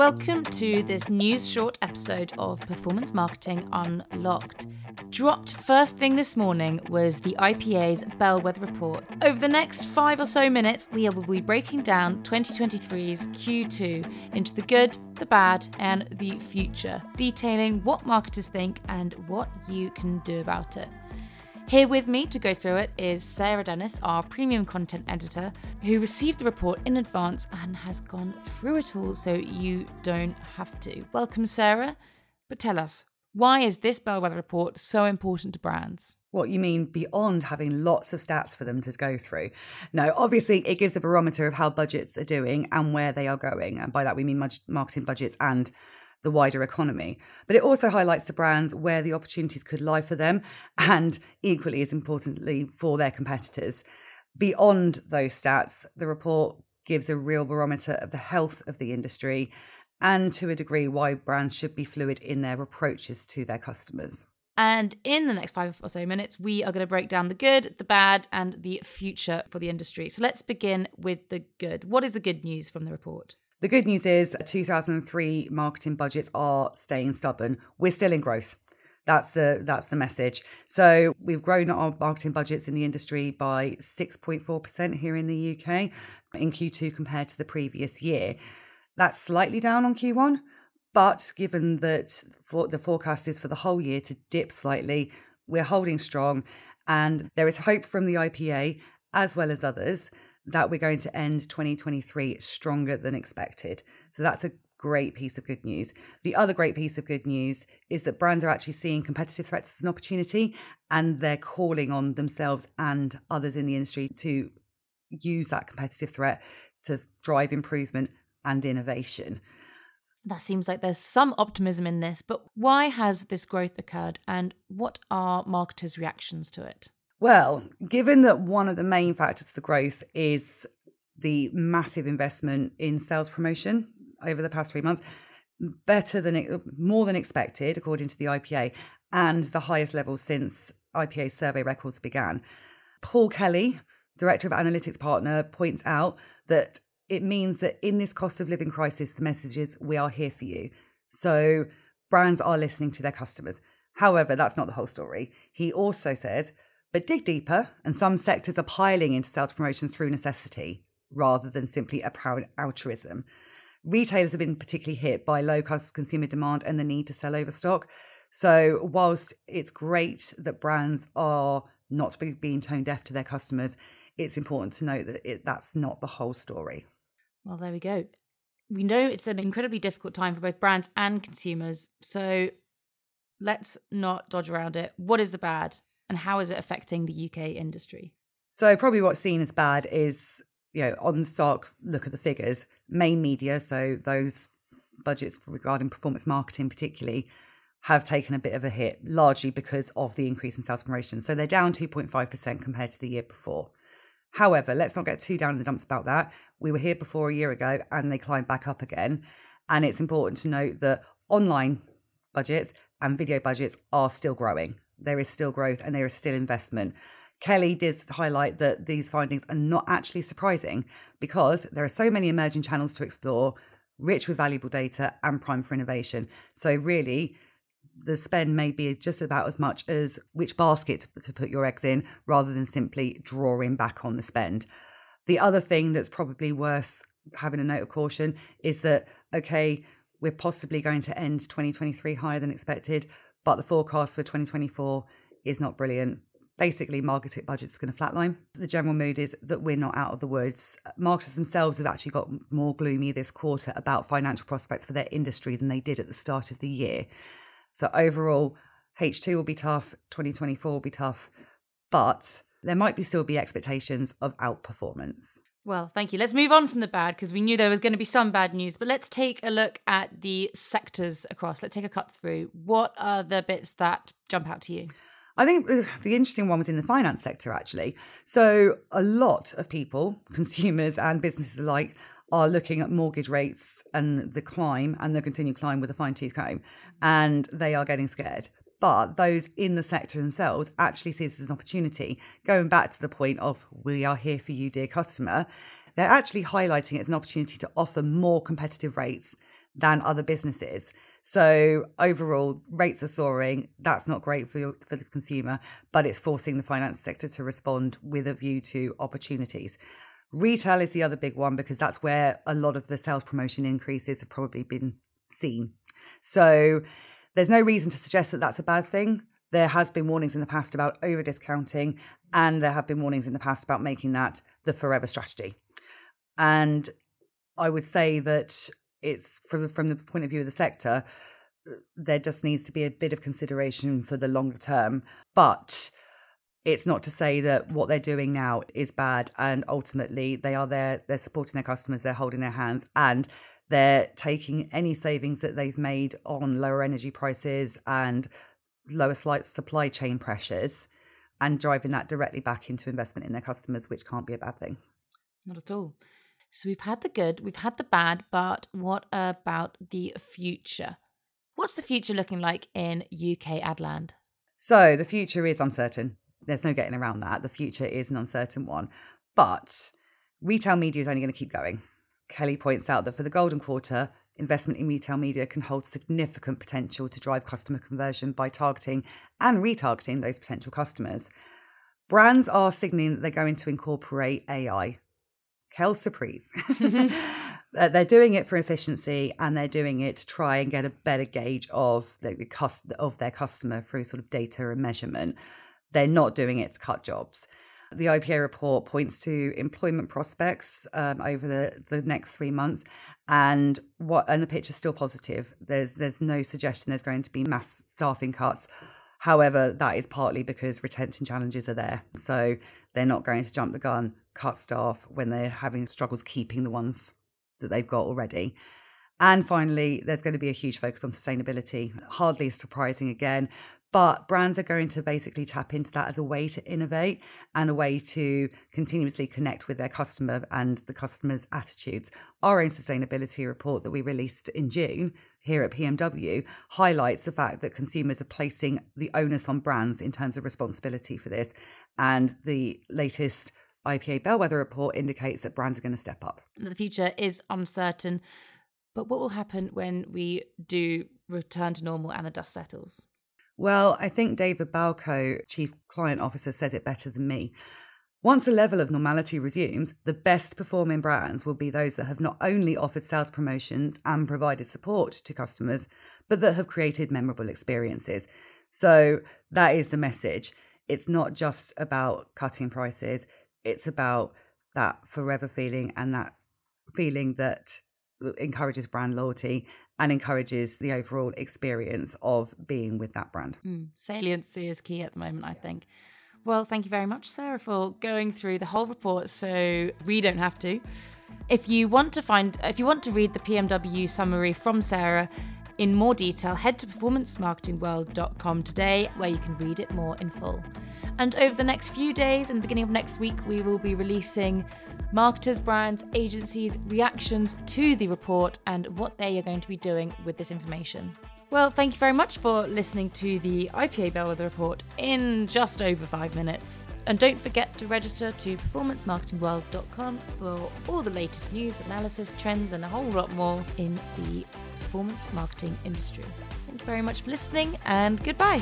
Welcome to this news short episode of Performance Marketing Unlocked. Dropped first thing this morning was the IPA's Bellwether Report. Over the next five or so minutes, we will be breaking down 2023's Q2 into the good, the bad, and the future, detailing what marketers think and what you can do about it. Here with me to go through it is Sarah Dennis, our premium content editor, who received the report in advance and has gone through it all so you don't have to. Welcome, Sarah. But tell us, why is this bellwether report so important to brands? What you mean beyond having lots of stats for them to go through? No, obviously it gives a barometer of how budgets are doing and where they are going. And by that we mean marketing budgets and the wider economy. But it also highlights to brands where the opportunities could lie for them and equally as importantly for their competitors. Beyond those stats, the report gives a real barometer of the health of the industry and to a degree why brands should be fluid in their approaches to their customers. And in the next five or so minutes, we are going to break down the good, the bad, and the future for the industry. So let's begin with the good. What is the good news from the report? The good news is 2003 marketing budgets are staying stubborn. We're still in growth. That's the that's the message. So we've grown our marketing budgets in the industry by 6.4% here in the UK in Q2 compared to the previous year. That's slightly down on Q1, but given that for the forecast is for the whole year to dip slightly, we're holding strong and there is hope from the IPA as well as others that we're going to end 2023 stronger than expected. So that's a great piece of good news. The other great piece of good news is that brands are actually seeing competitive threats as an opportunity and they're calling on themselves and others in the industry to use that competitive threat to drive improvement and innovation. That seems like there's some optimism in this, but why has this growth occurred and what are marketers' reactions to it? Well, given that one of the main factors of the growth is the massive investment in sales promotion over the past three months, better than more than expected, according to the IPA, and the highest level since IPA survey records began. Paul Kelly, director of analytics partner, points out that it means that in this cost of living crisis, the message is we are here for you. So brands are listening to their customers. However, that's not the whole story. He also says but dig deeper, and some sectors are piling into sales promotions through necessity rather than simply a proud altruism. Retailers have been particularly hit by low cost consumer demand and the need to sell overstock. So, whilst it's great that brands are not being tone deaf to their customers, it's important to note that it, that's not the whole story. Well, there we go. We know it's an incredibly difficult time for both brands and consumers. So, let's not dodge around it. What is the bad? And how is it affecting the UK industry? So probably what's seen as bad is, you know, on stock, look at the figures. Main media, so those budgets regarding performance marketing particularly, have taken a bit of a hit, largely because of the increase in sales promotions. So they're down 2.5% compared to the year before. However, let's not get too down in the dumps about that. We were here before a year ago and they climbed back up again. And it's important to note that online budgets and video budgets are still growing there is still growth and there is still investment. Kelly did highlight that these findings are not actually surprising because there are so many emerging channels to explore, rich with valuable data and prime for innovation. So, really, the spend may be just about as much as which basket to put your eggs in rather than simply drawing back on the spend. The other thing that's probably worth having a note of caution is that, okay, we're possibly going to end 2023 higher than expected but the forecast for 2024 is not brilliant. Basically, marketing budgets going to flatline. The general mood is that we're not out of the woods. Marketers themselves have actually got more gloomy this quarter about financial prospects for their industry than they did at the start of the year. So, overall, H2 will be tough, 2024 will be tough, but there might be still be expectations of outperformance. Well, thank you. Let's move on from the bad because we knew there was going to be some bad news, but let's take a look at the sectors across. Let's take a cut through. What are the bits that jump out to you? I think the interesting one was in the finance sector, actually. So, a lot of people, consumers and businesses alike, are looking at mortgage rates and the climb and the continued climb with a fine tooth comb, and they are getting scared but those in the sector themselves actually see this as an opportunity. Going back to the point of we are here for you, dear customer, they're actually highlighting it as an opportunity to offer more competitive rates than other businesses. So overall, rates are soaring. That's not great for your, for the consumer, but it's forcing the finance sector to respond with a view to opportunities. Retail is the other big one because that's where a lot of the sales promotion increases have probably been seen. So there's no reason to suggest that that's a bad thing. There has been warnings in the past about over discounting, and there have been warnings in the past about making that the forever strategy. And I would say that it's from from the point of view of the sector, there just needs to be a bit of consideration for the longer term, but it's not to say that what they're doing now is bad and ultimately they are there they're supporting their customers they're holding their hands and they're taking any savings that they've made on lower energy prices and lower slight supply chain pressures and driving that directly back into investment in their customers which can't be a bad thing not at all so we've had the good, we've had the bad, but what about the future? What's the future looking like in UK Adland? So the future is uncertain. There's no getting around that. The future is an uncertain one. But retail media is only going to keep going. Kelly points out that for the golden quarter, investment in retail media can hold significant potential to drive customer conversion by targeting and retargeting those potential customers. Brands are signaling that they're going to incorporate AI hell surprise. they're doing it for efficiency and they're doing it to try and get a better gauge of the cost of their customer through sort of data and measurement. They're not doing it to cut jobs. The IPA report points to employment prospects um, over the, the next three months, and what and the picture's still positive. There's there's no suggestion there's going to be mass staffing cuts. However, that is partly because retention challenges are there, so they're not going to jump the gun cut staff when they're having struggles keeping the ones that they've got already. And finally, there's going to be a huge focus on sustainability. Hardly surprising again, but brands are going to basically tap into that as a way to innovate and a way to continuously connect with their customer and the customer's attitudes. Our own sustainability report that we released in June here at PMW highlights the fact that consumers are placing the onus on brands in terms of responsibility for this. And the latest IPA Bellwether report indicates that brands are going to step up. The future is uncertain, but what will happen when we do return to normal and the dust settles? Well, I think David Balco, Chief Client Officer, says it better than me. Once a level of normality resumes, the best performing brands will be those that have not only offered sales promotions and provided support to customers, but that have created memorable experiences. So that is the message. It's not just about cutting prices, it's about that forever feeling and that feeling that encourages brand loyalty and encourages the overall experience of being with that brand. Mm, saliency is key at the moment, I think. Well, thank you very much, Sarah, for going through the whole report so we don't have to. If you want to find if you want to read the PMW summary from Sarah in more detail, head to performancemarketingworld.com today where you can read it more in full. And over the next few days and the beginning of next week, we will be releasing marketers, brands, agencies' reactions to the report and what they are going to be doing with this information. Well, thank you very much for listening to the IPA Bellwether Report in just over five minutes. And don't forget to register to performancemarketingworld.com for all the latest news, analysis, trends, and a whole lot more in the performance marketing industry. Thank you very much for listening, and goodbye.